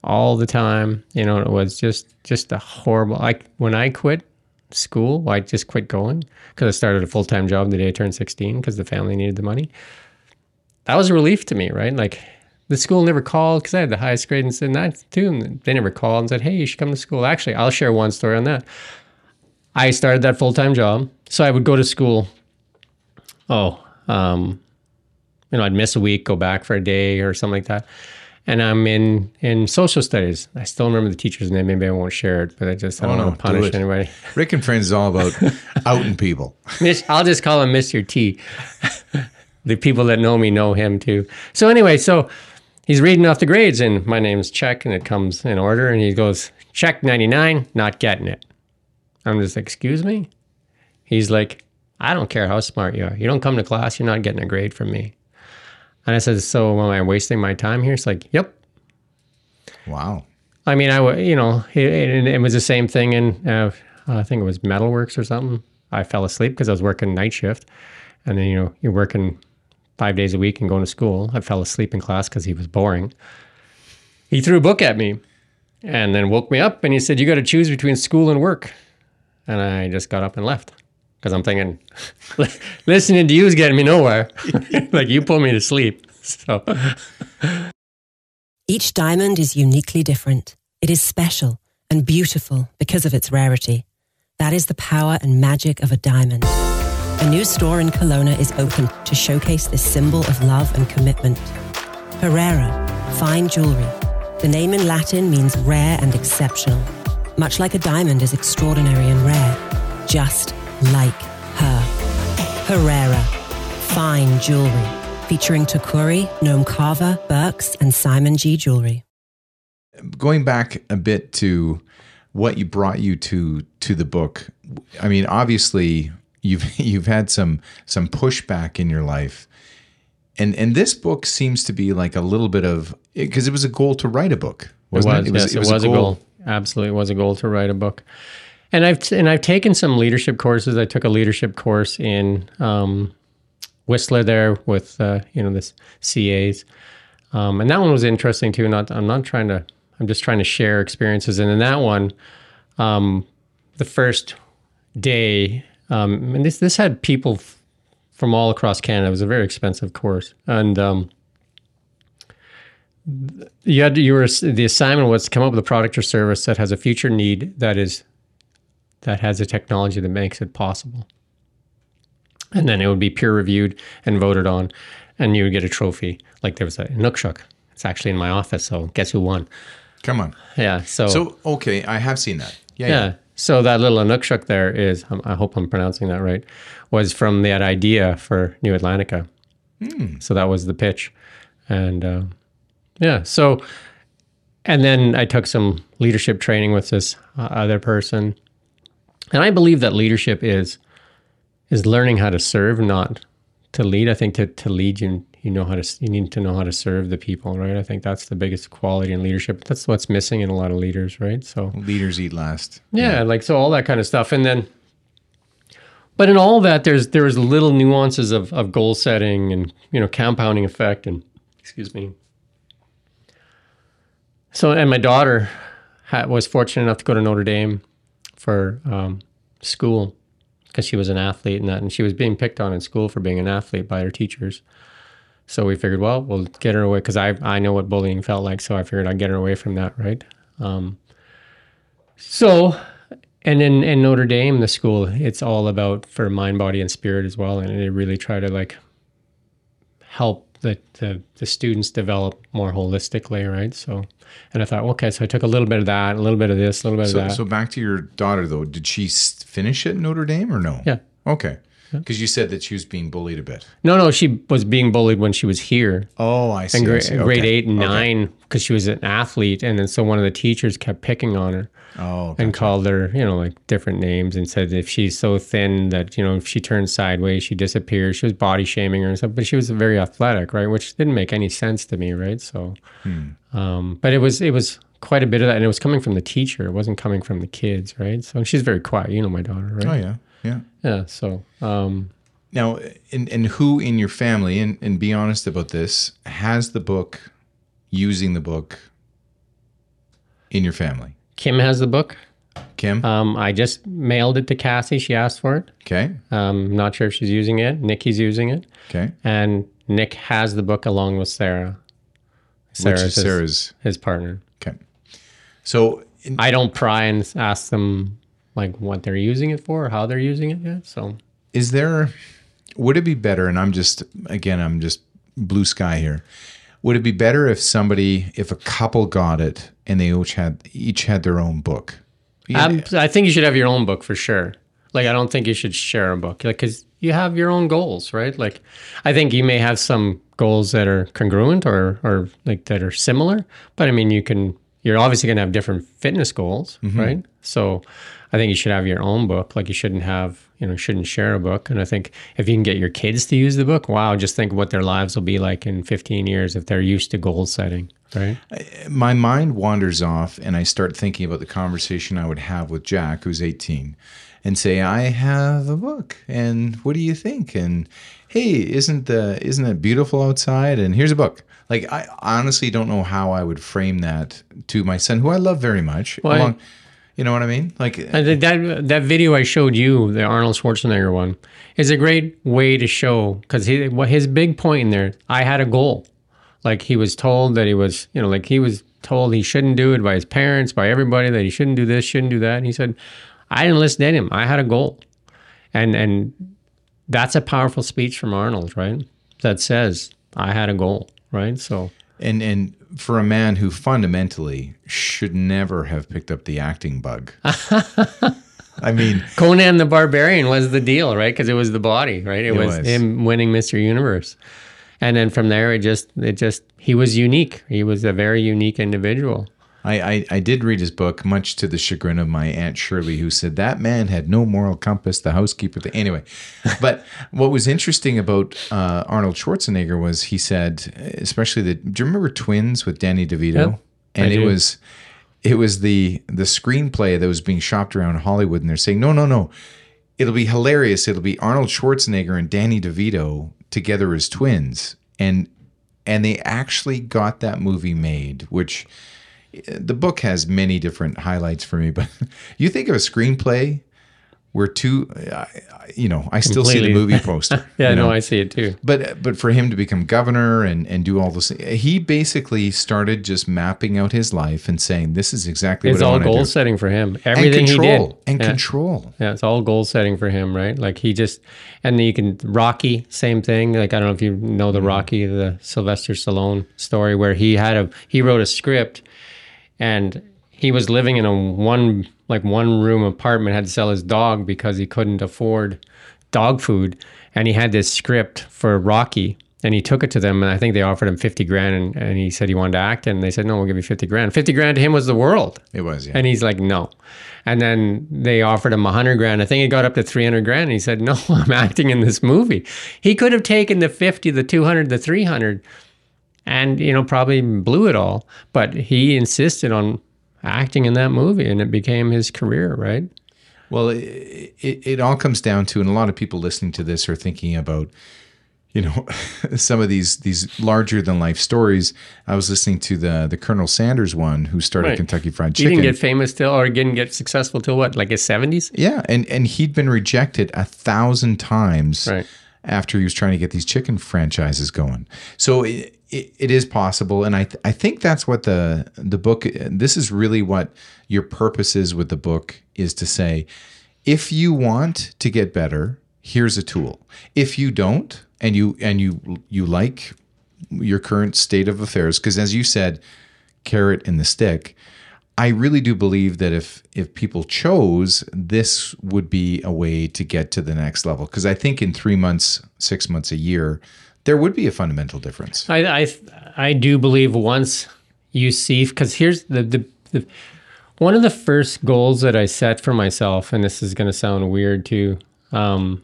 all the time. You know, it was just just a horrible. Like when I quit school. I just quit going because I started a full time job the day I turned 16 because the family needed the money. That was a relief to me, right? Like the school never called because I had the highest grade and said that too. And they never called and said, hey, you should come to school. Actually, I'll share one story on that. I started that full time job. So I would go to school. Oh, um, you know, I'd miss a week, go back for a day or something like that. And I'm in in social studies. I still remember the teacher's name. Maybe I won't share it, but I just I Oh, don't no, want to punish it. anybody. Rick and Friends is all about outing people. I'll just call him Mr. T. the people that know me know him too. So anyway, so he's reading off the grades, and my name's Csek, and it comes in order, and he goes Csek ninety nine, not getting it. I'm just like, excuse me. He's like, I don't care how smart you are. You don't come to class, you're not getting a grade from me. And I said, so am I wasting my time here? It's like, yep. Wow. I mean, I, you know, it, it, it was the same thing in, uh, I think it was Metalworks or something. I fell asleep because I was working night shift. And then, you know, you're working five days a week and going to school. I fell asleep in class because he was boring. He threw a book at me and then woke me up and he said, You got to choose between school and work. And I just got up and left because I'm thinking, listening to you is getting me nowhere. like you put me to sleep. So, Each diamond is uniquely different. It is special and beautiful because of its rarity. That is the power and magic of a diamond. A new store in Kelowna is open to showcase this symbol of love and commitment. Herrera, fine jewelry. The name in Latin means rare and exceptional, much like a diamond is extraordinary and rare, just like her. Herrera, fine jewelry, featuring Tacori, Noam Carver, Birks, and Simon G. Jewelry. Going back a bit to what you brought you to to the book. I mean, obviously you've you've had some some pushback in your life. And and this book seems to be like a little bit of because it was a goal to write a book. Wasn't it was, yes, it was, a, goal. Absolutely, it was a goal to write a book. And I've and I've taken some leadership courses. I took a leadership course in um, Whistler there with uh, you know this CAs, um, and that one was interesting too. Not I'm not trying to. I'm just trying to share experiences. And in that one, um, the first day, um, and this this had people f- from all across Canada. It was a very expensive course, and um, you had you were the assignment was to come up with a product or service that has a future need that is that has a technology that makes it possible. And then it would be peer reviewed and voted on, and you would get a trophy. Like there was a Inukshuk. It's actually in my office. So guess who won? Come on. Yeah. So So okay, I have seen that. Yeah. yeah. So that little Inukshuk there is, um, I hope I'm pronouncing that right, was from that idea for New Atlantica. So that was the pitch. And uh, yeah, so, and then I took some leadership training with this uh, other person. And I believe that leadership is is learning how to serve, not to lead. I think to, to lead you you know how to you need to know how to serve the people, right? I think that's the biggest quality in leadership. That's what's missing in a lot of leaders, right? So Leaders eat last. yeah, like so all that kind of stuff. And then but in all that there's there's little nuances of, of goal setting and you know compounding effect and excuse me. So and my daughter ha was fortunate enough to go to Notre Dame for um, school because she was an athlete and that and she was being picked on in school for being an athlete by her teachers. So we figured, well, we'll get her away because I I know what bullying felt like. So I figured I'd get her away from that, right? Um, so, and in, in Notre Dame, the school, it's all about for mind, body, and spirit as well, and they really try to like help the the, the students develop more holistically, right? So, and I thought, okay, so I took a little bit of that, a little bit of this, a little bit So, of that. so back to your daughter though. Did she finish at Notre Dame or no? yeah. Okay. Because you said that she was being bullied a bit. No, no, she was being bullied when she was here. Oh, I see. in I grade, see. grade eight and Okay. nine because she was an athlete and then so one of the teachers kept picking on her Oh, and called her you know like different names and said if she's so thin that you know if she turns sideways she disappears. She was body shaming her and stuff but she was very athletic right which didn't make any sense to me right? So Hmm. um, but it was it was quite a bit of that and it was coming from the teacher. It wasn't coming from the kids right? So she's very quiet. You know my daughter right? Oh yeah, yeah. yeah so um, Now, and and who in your family, and and be honest about this, has the book, using the book, in your family? Kim has the book Kim. um, i just mailed it to cassie she asked for it okay. Um, not sure if she's using it. Nikki's using it, Okay. and Nick has the book along with Sarah. Which Sarah's is his, his partner. Okay. So in, I don't pry and ask them like what they're using it for or how they're using it yet. So is there would it be better and i'm just again i'm just blue sky here would it be better if somebody if a couple got it and they each had each had their own book um, I think you should have your own book for sure. Like I don't think you should share a book, like because you have your own goals, right? Like I think you may have some goals that are congruent or or like that are similar, but I mean you can. You're obviously going to have different fitness goals, right? So I think you should have your own book. Like you shouldn't have, you know, shouldn't share a book. And I think if you can get your kids to use the book, wow, just think what their lives will be like in 15 years if they're used to goal setting, right? my mind wanders off and i start thinking about the conversation i would have with jack who's 18 and say i have a book and what do you think and hey isn't the isn't it beautiful outside and here's a book like i honestly don't know how i would frame that to my son who i love very much Well, I- along- you know what i mean like uh, I think that that video I showed you, the Arnold Schwarzenegger one, is a great way to show because he what his big point in there. I had a goal, like he was told that he was, you know, like he was told he shouldn't do it by his parents, by everybody that he shouldn't do this, shouldn't do that. And he said, I didn't listen to him. I had a goal, and and that's a powerful speech from Arnold, right? That says, I had a goal, right? So, And and for a man who fundamentally should never have picked up the acting bug. I mean, Conan the Barbarian was the deal, right? Because it was the body, right? It, It was, was. him winning Mr. Universe. And then from there, it just, it just, he was unique. He was a very unique individual. I, I, I did read his book, much to the chagrin of my Aunt Shirley, who said that man had no moral compass, the housekeeper. Thing. Anyway, but what was interesting about uh, Arnold Schwarzenegger was he said, especially the, do you remember Twins with Danny DeVito? Yep, and I it do. was it was the the screenplay that was being shopped around Hollywood, and they're saying, no, no, no, it'll be hilarious. It'll be Arnold Schwarzenegger and Danny DeVito together as twins, and and they actually got that movie made, which the book has many different highlights for me, but you think of a screenplay where two, I- you know, I still see the movie poster. Yeah, you no, know? I see it too. but but for him to become governor and and do all this, he basically started just mapping out his life and saying, "This is exactly It's what I all want to goal do." setting for him. And Everything control he did. and yeah. control. Yeah, it's all goal setting for him, right? Like he just, and then you can Rocky, same thing. Like I don't know if you know the mm-hmm. Rocky, the Sylvester Stallone story, where he had a he wrote a script, and he was living in a one like one room apartment, had to sell his dog because he couldn't afford dog food, and he had this script for Rocky. And he took it to them, and I think they offered him fifty grand, and, and he said he wanted to act, and they said no, we'll give you fifty grand. Fifty grand to him was the world. It was, yeah. And he's like, no. And then they offered him a hundred grand. I think it got up to 300 grand. And he said, no, I'm acting in this movie. He could have taken the 50, the 200, the 300 and, you know, probably blew it all. But he insisted on acting in that movie and it became his career, right? Well, it, it, it all comes down to, and a lot of people listening to this are thinking about, you know, some of these these larger than life stories. I was listening to the the Colonel Sanders one, who started Right. Kentucky Fried He Chicken. didn't get famous till, or didn't get successful till what, like his 70s? yeah, and and he'd been rejected a thousand times Right. after he was trying to get these chicken franchises going. So it, it, it is possible, and I th- I think that's what the the book. This is really what your purpose is with the book is to say, if you want to get better, here's a tool. If you don't, and you and you you like your current state of affairs, because as you said, carrot and the stick. I really do believe that if if people chose, this would be a way to get to the next level. Because I think in three months, six months, a year, there would be a fundamental difference. I, I, I do believe once you see, because here's the, the, the, one of the first goals that I set for myself, and this is going to sound weird too, um,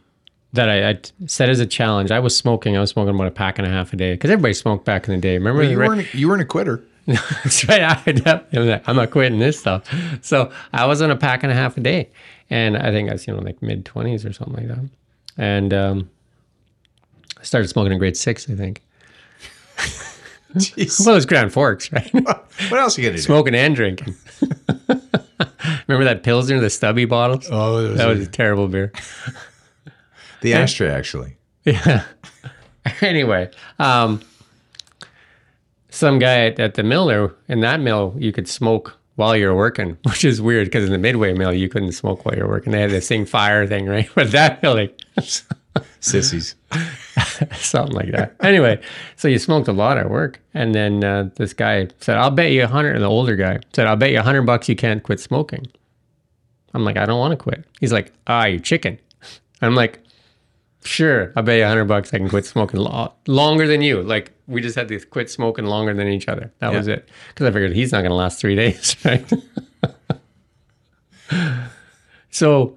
that I, I set as a challenge. I was smoking. I was smoking about a pack and a half a day because everybody smoked back in the day. Remember? You weren't you weren't a quitter. That's right. I, I'm I'm not quitting this stuff. So I was on a pack and a half a day, and I think I was you know like mid twenties or something like that. And um, I started smoking in grade six, I think. Jeez. Well, it was Grand Forks, right? What else you got to do? Smoking and drinking. Remember that Pilsner, the stubby bottles? Oh, that was a terrible beer. the ashtray actually. Yeah. anyway, um, some guy at, at the mill there, in that mill, you could smoke while you're working, which is weird because in the Midway mill, you couldn't smoke while you're working. They had this sing fire thing, right? But that mill, like, Sissies. something like that. Anyway, so you smoked a lot at work. And then uh, this guy said, I'll bet you a hundred, the older guy said, I'll bet you a hundred bucks you can't quit smoking. I'm like, I don't want to quit. He's like, ah, you chicken. I'm like, sure, I'll bet you a hundred bucks I can quit smoking lo- longer than you. Like, we just had to quit smoking longer than each other. That was it. Because I figured he's not going to last three days, right? so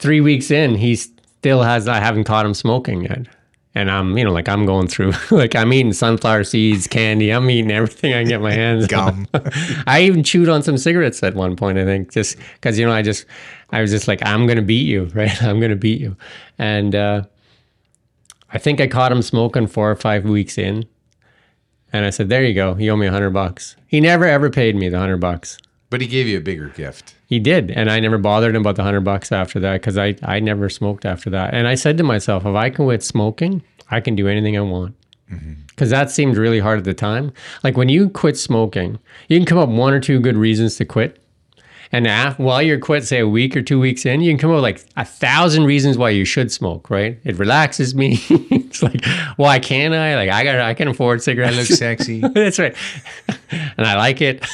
three weeks in, he still has, I haven't caught him smoking yet. And I'm, you know, like I'm going through, like I'm eating sunflower seeds, candy. I'm eating everything I can get my hands Gum. on. I even chewed on some cigarettes at one point, I think, just because, you know, I just, I was just like, I'm going to beat you, right? I'm going to beat you. And uh, I think I caught him smoking four or five weeks in. And I said, there you go. You owe me a hundred bucks. He never ever paid me the hundred bucks. But he gave you a bigger gift. He did, and I never bothered him about the hundred bucks after that because I I never smoked after that. And I said to myself, if I can quit smoking, I can do anything I want. Mm-hmm. Because that seemed really hard at the time. Like when you quit smoking, you can come up one or two good reasons to quit, And af- while you're quit, say a week or two weeks in, you can come up with like a thousand reasons why you should smoke. Right? It relaxes me. it's like, why can't I? Like I got, I can afford cigarettes. I cigarettes. look sexy. That's right. and I like it.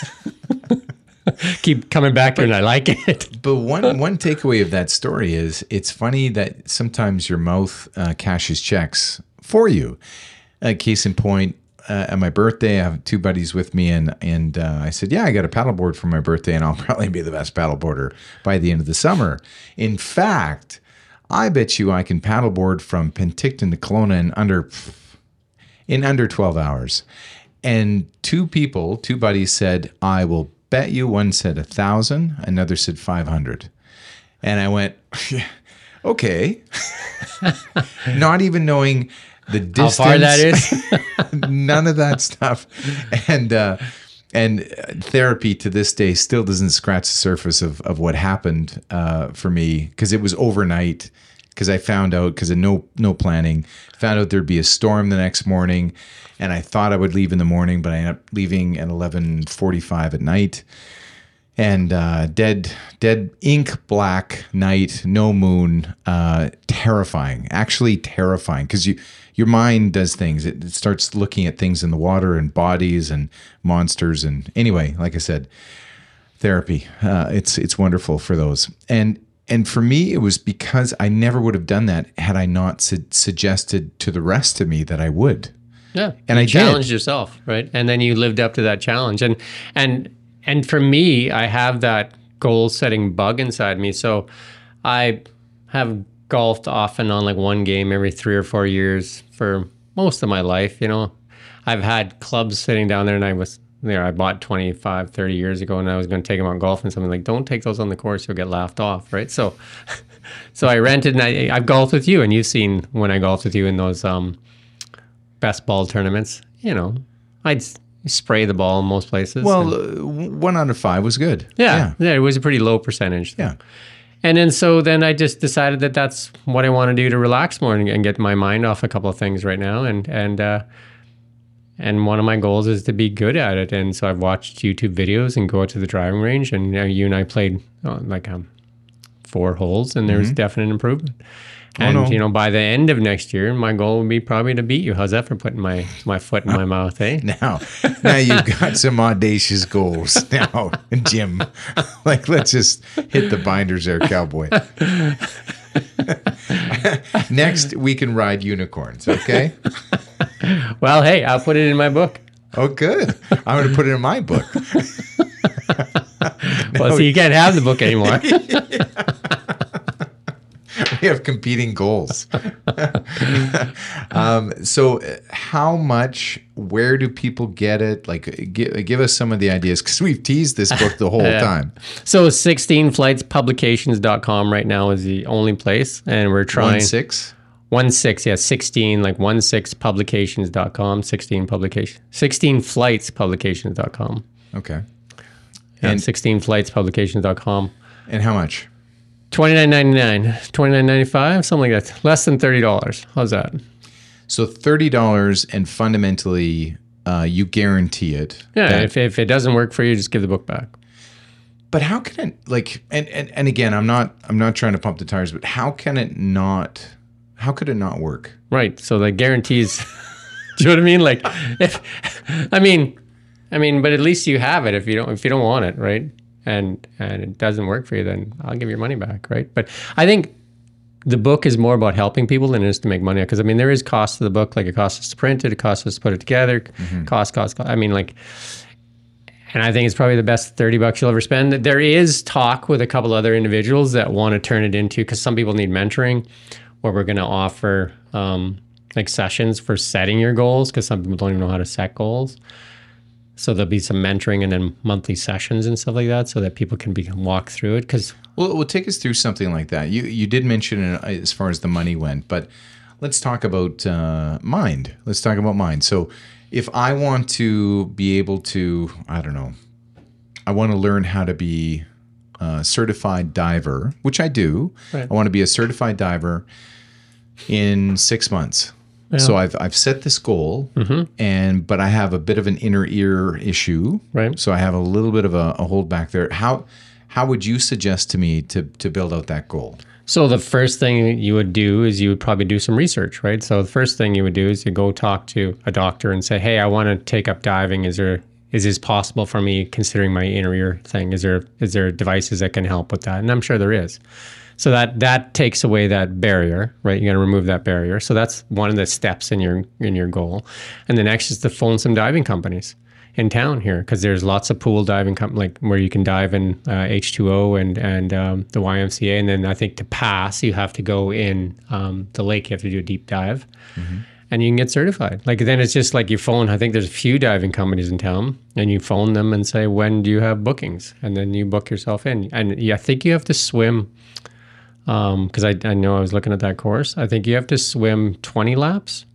Keep coming back here, and I like it. But one one takeaway of that story is it's funny that sometimes your mouth uh, cashes checks for you. Uh, case in point, uh, at my birthday, I have two buddies with me, and and uh, I said, "Yeah, I got a paddleboard for my birthday, and I'll probably be the best paddleboarder by the end of the summer." In fact, I bet you I can paddleboard from Penticton to Kelowna in under in under 12 hours. And two people, two buddies said, I will bet you. One said a thousand, another said 500. And I went, okay. Not even knowing the How distance. far that is? none of that stuff. And, uh, and therapy to this day still doesn't scratch the surface of, of what happened uh, for me because it was overnight. Because I found out because of no no planning, found out there'd be a storm the next morning, and I thought I would leave in the morning, but I ended up leaving at eleven forty five at night, and uh, dead dead ink black night, no moon, uh, terrifying. Actually terrifying because you your mind does things. It, it starts looking at things in the water and bodies and monsters and anyway, like I said, therapy. Uh, it's it's wonderful for those. And and for me, it was because I never would have done that had I not su- suggested to the rest of me that I would. Yeah, And you I did. challenged yourself, right? And then you lived up to that challenge. And and and for me, I have that goal setting bug inside me. So I have golfed off and on like one game every three or four years for most of my life. You know, I've had clubs sitting down there, and I was there. I bought 25, 30 years ago, and I was going to take them out golf, and something like, "Don't take those on the course; you'll get laughed off." Right? So. So I rented, and I, I've golfed with you, and you've seen when I golfed with you in those um, best ball tournaments. You know, I'd spray the ball in most places. Well, and- uh, one out of five was good. yeah, yeah, it was a pretty low percentage. Yeah. And then so then I just decided that that's what I want to do to relax more and, and get my mind off a couple of things right now. And and uh, and one of my goals is to be good at it. And so I've watched YouTube videos and go out to the driving range. And uh, you and I played uh, like um, four holes, and there's definite improvement. And no. you know, by the end of next year, my goal would be probably to beat you. How's that for putting my my foot in my mouth, eh? Now, now you've got some audacious goals now, Jim. Like, let's just hit the binders there, cowboy. Next, we can ride unicorns. Okay. Well, hey, I'll put it in my book. Oh, good. I'm going to put it in my book. Well, see, you can't have the book anymore. We have competing goals. um, so, uh, how much? Where do people get it? Like, give, give us some of the ideas because we've teased this book the whole time. So 16flightspublications.com right now is the only place. And we're trying One six. one six, yeah, 16, like one six publications.com, 16 publication, 16 flightspublications.com. Okay. And And 16 flightspublications.com. and how much? Twenty nine ninety nine, twenty nine ninety five, something like that. Less than thirty dollars. How's that? So thirty dollars, and fundamentally, uh, you guarantee it. Yeah. if, if it doesn't work for you, just give the book back. but how can it like? And, and and again, I'm not I'm not trying to pump the tires, but how can it not? How could it not work? Right. So the guarantees. do you know what I mean? Like, if I mean, I mean, but at least you have it. If you don't, if you don't want it, right? And and it doesn't work for you, then I'll give your money back, right? But I think the book is more about helping people than it is to make money. Because I mean, there is cost to the book. Like it costs us to print it, it costs us to put it together, cost, cost, cost. I mean, like. And I think it's probably the best 30 bucks you'll ever spend. There is talk with a couple other individuals that want to turn it into, because some people need mentoring, where we're going to offer um, like sessions for setting your goals, because some people don't even know how to set goals. So there'll be some mentoring and then monthly sessions and stuff like that, so that people can be walk through it. Because Well, well, take us through something like that. You you did mention it as far as the money went, but let's talk about uh, mind. Let's talk about mind. So, if I want to be able to, I don't know, I want to learn how to be a certified diver, which I do. Right. I want to be a certified diver in six months. So I've I've set this goal, mm-hmm. and but I have a bit of an inner ear issue, Right. So I have a little bit of a, a hold back there. How how would you suggest to me to to build out that goal? So the first thing you would do is you would probably do some research, right? So the first thing you would do is you go talk to a doctor and say, "Hey, I want to take up diving. Is there is this possible for me considering my inner ear thing? Is there is there devices that can help with that?" And I'm sure there is. So that that takes away that barrier, right? You got to remove that barrier. So that's one of the steps in your in your goal. And the next is to phone some diving companies in town here because there's lots of pool diving com- like where you can dive in uh, H2O and and um, the YMCA and then I think to pass you have to go in um, the lake. You have to do a deep dive. And you can get certified. Like then it's just like you phone I think there's a few diving companies in town and you phone them and say when do you have bookings? And then you book yourself in. And yeah, I think you have to swim Um, because I, I know I was looking at that course I think you have to swim 20 laps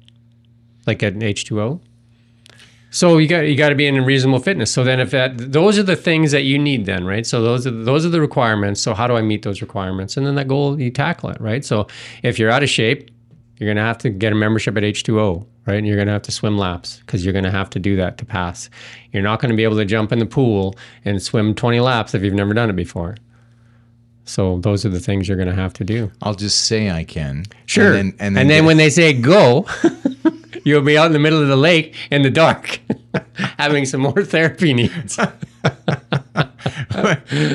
like at an H2O so you got you got to be in reasonable fitness. So then, if that those are the things that you need, then right. So those are those are the requirements. So how do I meet those requirements? And then that goal you tackle it, right. So if you're out of shape, you're gonna have to get a membership at H2O, right. And you're gonna have to swim laps because you're gonna have to do that to pass. You're not gonna be able to jump in the pool and swim 20 laps if you've never done it before. So those are the things you're gonna have to do. I'll just say I can. Sure. And then, and then, get- when they say go, you'll be out in the middle of the lake in the dark, having some more therapy needs.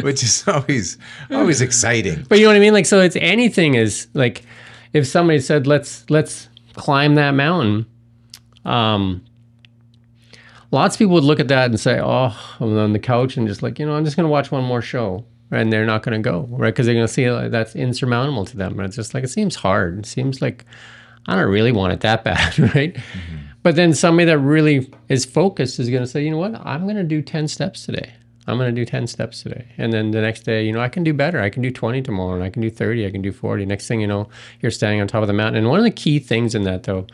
which is always always exciting. But you know what I mean? Like, so it's anything is like, if somebody said, let's, let's climb that mountain. Um, lots of people would look at that and say, oh, I'm on the couch and just like, you know, I'm just going to watch one more show. And they're not going to go, right? Because they're going to see like, that's insurmountable to them. And it's just like, it seems hard. It seems like I don't really want it that bad, right? Mm-hmm. But then somebody that really is focused is going to say, you know what? I'm going to do 10 steps today. I'm going to do 10 steps today. And then the next day, you know, I can do better. I can do 20 tomorrow and I can do 30. I can do 40. Next thing you know, you're standing on top of the mountain. And one of the key things in that, though,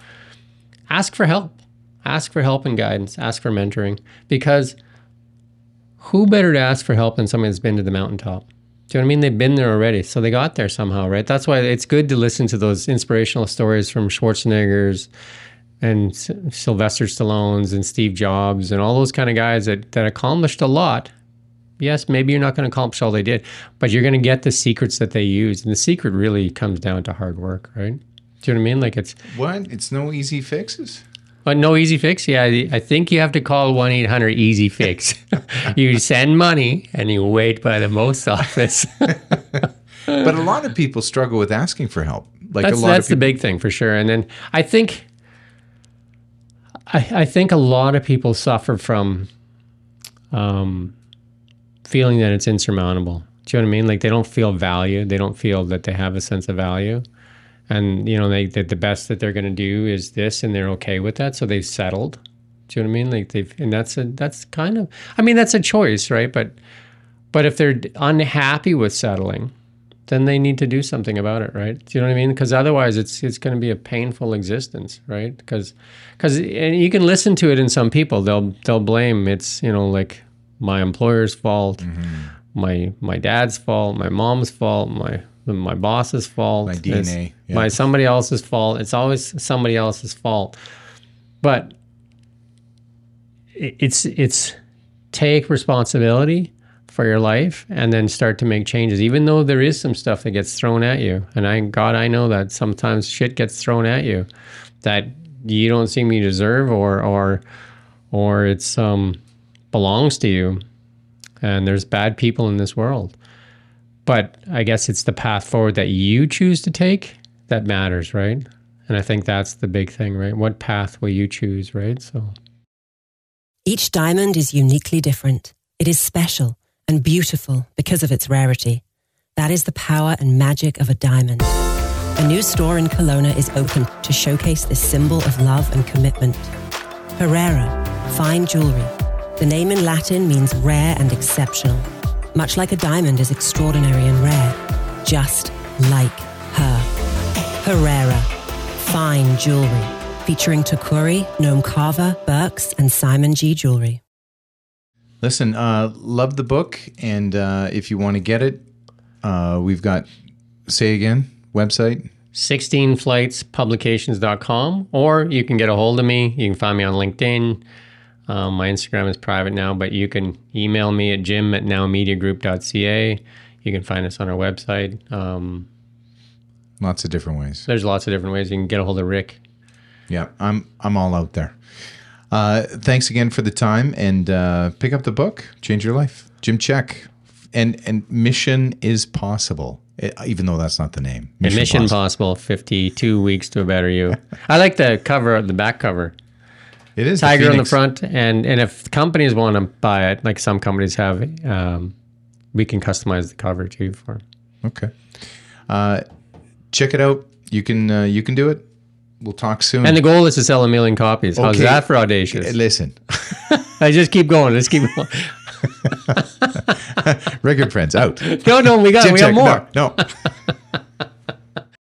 ask for help. Ask for help and guidance. Ask for mentoring. Because who better to ask for help than somebody that's been to the mountaintop? Do you know what I mean? They've been there already, so they got there somehow, right? That's why it's good to listen to those inspirational stories from Schwarzenegger's and S- Sylvester Stallone's and Steve Jobs and all those kind of guys that, that accomplished a lot. Yes, maybe you're not going to accomplish all they did, but you're going to get the secrets that they used. And the secret really comes down to hard work, right? Do you know what I mean? Like it's What? It's no easy fixes. But no easy fix. Yeah, I think you have to call one eight hundred easy fix. you send money and you wait by the most office. But a lot of people struggle with asking for help. Like that's a lot that's of the people. big thing for sure. And then I think I, I think a lot of people suffer from um, feeling that it's insurmountable. Do you know what I mean? Like they don't feel valued. They don't feel that they have a sense of value. And you know, they that the best that they're going to do is this, and they're okay with that, so they've settled. Do you know what I mean? Like they've, and that's a that's kind of, I mean, that's a choice, right? But but if they're unhappy with settling, then they need to do something about it, right? Do you know what I mean? Because otherwise, it's it's going to be a painful existence, right? Because because and you can listen to it in some people. They'll they'll blame it's you know like my employer's fault, mm-hmm. my my dad's fault, my mom's fault, my my boss's fault, My DNA, yeah. my somebody else's fault. It's always somebody else's fault, but it's it's take responsibility for your life and then start to make changes even though there is some stuff that gets thrown at you and i god i know that sometimes shit gets thrown at you that you don't seem you deserve or or or it's um belongs to you and there's bad people in this world but i guess it's the path forward that you choose to take that matters right and i think that's the big thing right what path will you choose right so Each diamond is uniquely different. It is special and beautiful because of its rarity. That is the power and magic of a diamond. A new store in Kelowna is open to showcase this symbol of love and commitment. Herrera, fine jewelry. The name in Latin means rare and exceptional. Much like a diamond is extraordinary and rare, just like her. Herrera, fine jewelry. Featuring Tacori, Noam Carver, Birks, and Simon G. Jewelry. Listen, uh, love the book, and uh, if you want to get it, uh, we've got say again website. 16flightspublications.com or you can get a hold of me you can find me on linkedin Um, my Instagram is private now, but you can email me at jim at nowmediagroup.ca. You can find us on our website. Um, Lots of different ways. there's lots of different ways you can get a hold of Rick. Yeah, I'm I'm all out there. Uh, thanks again for the time and uh, pick up the book, change your life. Jim Csek, and and Mission is possible, even though that's not the name. And Mission Possible, 52 weeks to a better you. I like the cover, the back cover. It is Tiger on the front, and and if companies want to buy it, like some companies have, um, we can customize the cover too for. Okay, uh, check it out. You can uh, you can do it. We'll talk soon. And the goal is to sell a million copies. How's that for audacious? Listen, I just keep going. Let's keep going. record friends out. No, no, we got we Csek, more. No, no.